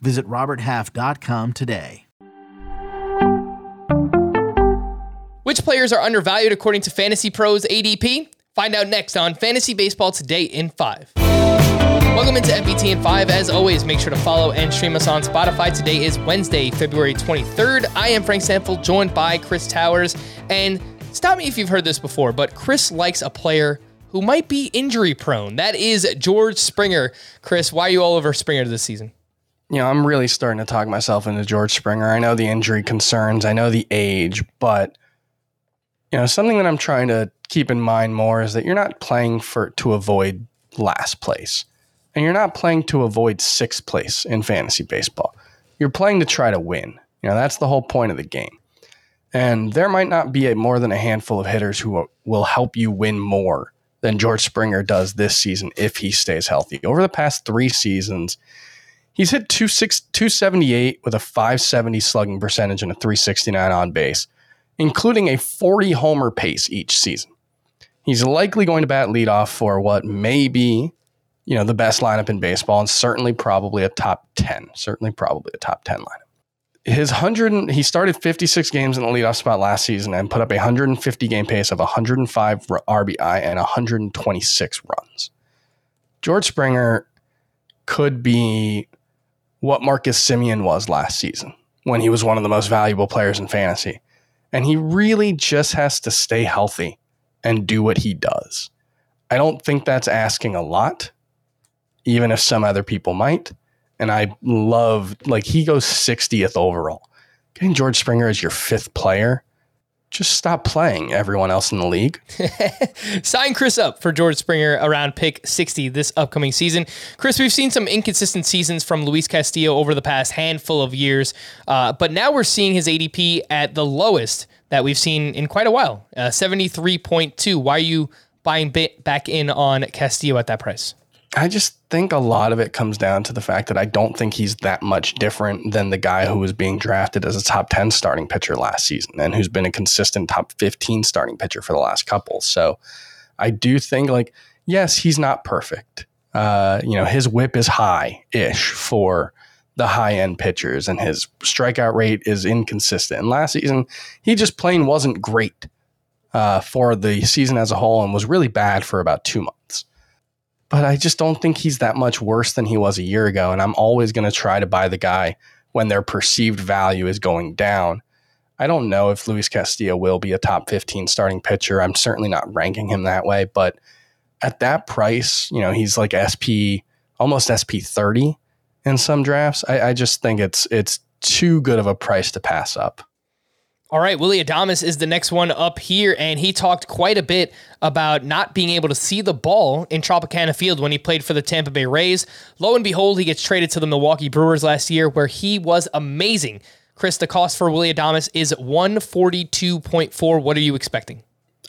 Visit RobertHalf.com today. Which players are undervalued according to Fantasy Pros ADP? Find out next on Fantasy Baseball Today in 5. Welcome into FBT in 5. As always, make sure to follow and stream us on Spotify. Today is Wednesday, February 23rd. I am Frank Stampfl, joined by Chris Towers. And stop me if you've heard this before, but Chris likes a player who might be injury prone. That is George Springer. Chris, why are you all over Springer this season? You know, I'm really starting to talk myself into George Springer. I know the injury concerns, I know the age, but you know, something that I'm trying to keep in mind more is that you're not playing for to avoid last place. And you're not playing to avoid sixth place in fantasy baseball. You're playing to try to win. You know, that's the whole point of the game. And there might not be a, more than a handful of hitters who will, will help you win more than George Springer does this season if he stays healthy. Over the past three seasons, he's hit 278 with a 570 slugging percentage and a 369 on base, including a 40 homer pace each season. He's likely going to bat leadoff for what may be, you know, the best lineup in baseball and certainly probably a top 10, certainly probably a top 10 lineup his 100 he started 56 games in the leadoff spot last season and put up a 150 game pace of 105 RBI and 126 runs. George Springer could be what Marcus Semien was last season when he was one of the most valuable players in fantasy. And he really just has to stay healthy and do what he does. I don't think that's asking a lot, even if some other people might and I love like he goes 60th overall. Getting George Springer as your fifth player, just stop playing everyone else in the league. Sign Chris up for George Springer around pick 60 this upcoming season. Chris, we've seen some inconsistent seasons from Luis Castillo over the past handful of years, uh, but now we're seeing his ADP at the lowest that we've seen in quite a while uh, 73.2. Why are you buying back in on Castillo at that price? I just think a lot of it comes down to the fact that I don't think he's that much different than the guy who was being drafted as a top 10 starting pitcher last season and who's been a consistent top 15 starting pitcher for the last couple. So I do think, like, yes, he's not perfect. Uh, you know, his whip is high ish for the high end pitchers, and his strikeout rate is inconsistent. And last season, he just plain wasn't great uh, for the season as a whole and was really bad for about two months but I just don't think he's that much worse than he was a year ago. And I'm always going to try to buy the guy when their perceived value is going down. I don't know if Luis Castillo will be a top 15 starting pitcher. I'm certainly not ranking him that way, but at that price, you know, he's like SP, almost SP 30 in some drafts. I, I just think it's it's too good of a price to pass up. All right, Willy Adames is the next one up here, and he talked quite a bit about not being able to see the ball in Tropicana Field when he played for the Tampa Bay Rays. Lo and behold, he gets traded to the Milwaukee Brewers last year, where he was amazing. Chris, the cost for Willy Adames is 142.4. What are you expecting?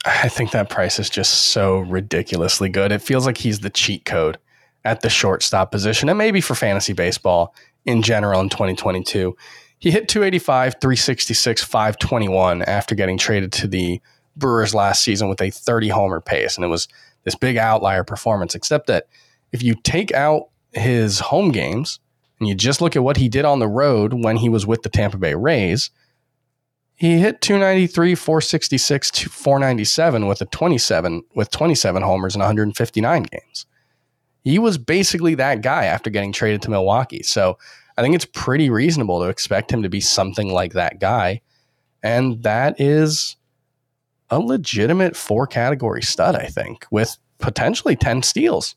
I think that price is just so ridiculously good. It feels like he's the cheat code at the shortstop position, and maybe for fantasy baseball in general in 2022 he hit 285, 366, 521 after getting traded to the Brewers last season with a 30 homer pace. And it was this big outlier performance, except that if you take out his home games and you just look at what he did on the road when he was with the Tampa Bay Rays, he hit 293, 466, 497 with a 27 with 27 homers in 159 games. He was basically that guy after getting traded to Milwaukee. So I think it's pretty reasonable to expect him to be something like that guy. And that is a legitimate four category stud, I think, with potentially 10 steals.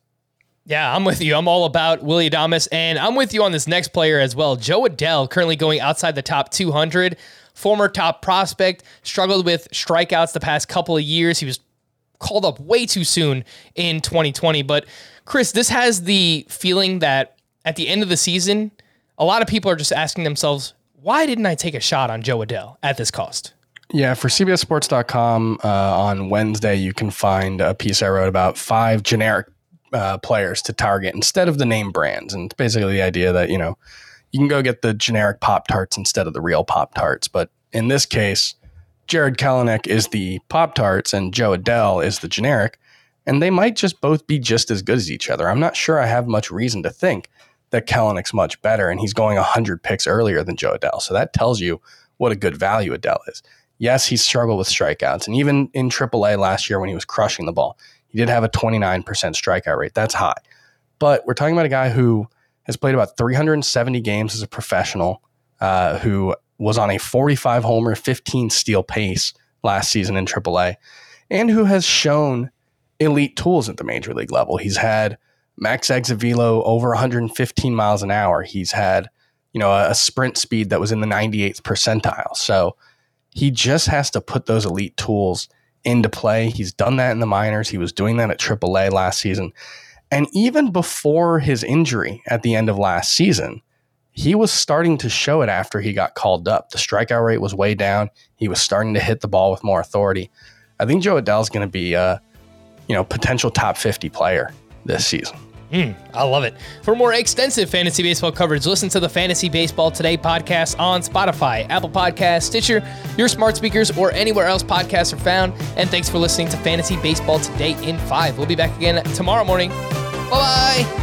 Yeah, I'm with you. I'm all about Willy Adames, and I'm with you on this next player as well. Jo Adell, currently going outside the top 200, former top prospect, struggled with strikeouts the past couple of years. He was called up way too soon in 2020. But Chris, this has the feeling that at the end of the season, a lot of people are just asking themselves, why didn't I take a shot on Jo Adell at this cost? Yeah, for CBSSports.com uh, on Wednesday, you can find a piece I wrote about five generic uh, players to target instead of the name brands. And basically the idea that, you know, you can go get the generic Pop Tarts instead of the real Pop Tarts. But in this case, Jarred Kelenic is the Pop Tarts and Jo Adell is the generic. And they might just both be just as good as each other. I'm not sure I have much reason to think that Kelenic's much better, and he's going 100 picks earlier than Jo Adell. So that tells you what a good value Adell is. Yes, he struggled with strikeouts. And even in AAA last year when he was crushing the ball, he did have a 29% strikeout rate. That's high. But we're talking about a guy who has played about 370 games as a professional, uh, who was on a 45 homer, 15 steal pace last season in AAA, and who has shown elite tools at the major league level. He's had max exit velo over 115 miles an hour. He's had, you know, a, a sprint speed that was in the 98th percentile. So he just has to put those elite tools into play. He's done that in the minors. He was doing that at AAA last season. And even before his injury at the end of last season, he was starting to show it after he got called up. The strikeout rate was way down. He was starting to hit the ball with more authority. I think Jo Adell is going to be a, you know, potential top 50 player this season. Mm, I love it. For more extensive fantasy baseball coverage, listen to the Fantasy Baseball Today podcast on Spotify, Apple Podcasts, Stitcher, your smart speakers, or anywhere else podcasts are found. And thanks for listening to Fantasy Baseball Today in 5. We'll be back again tomorrow morning. Bye bye.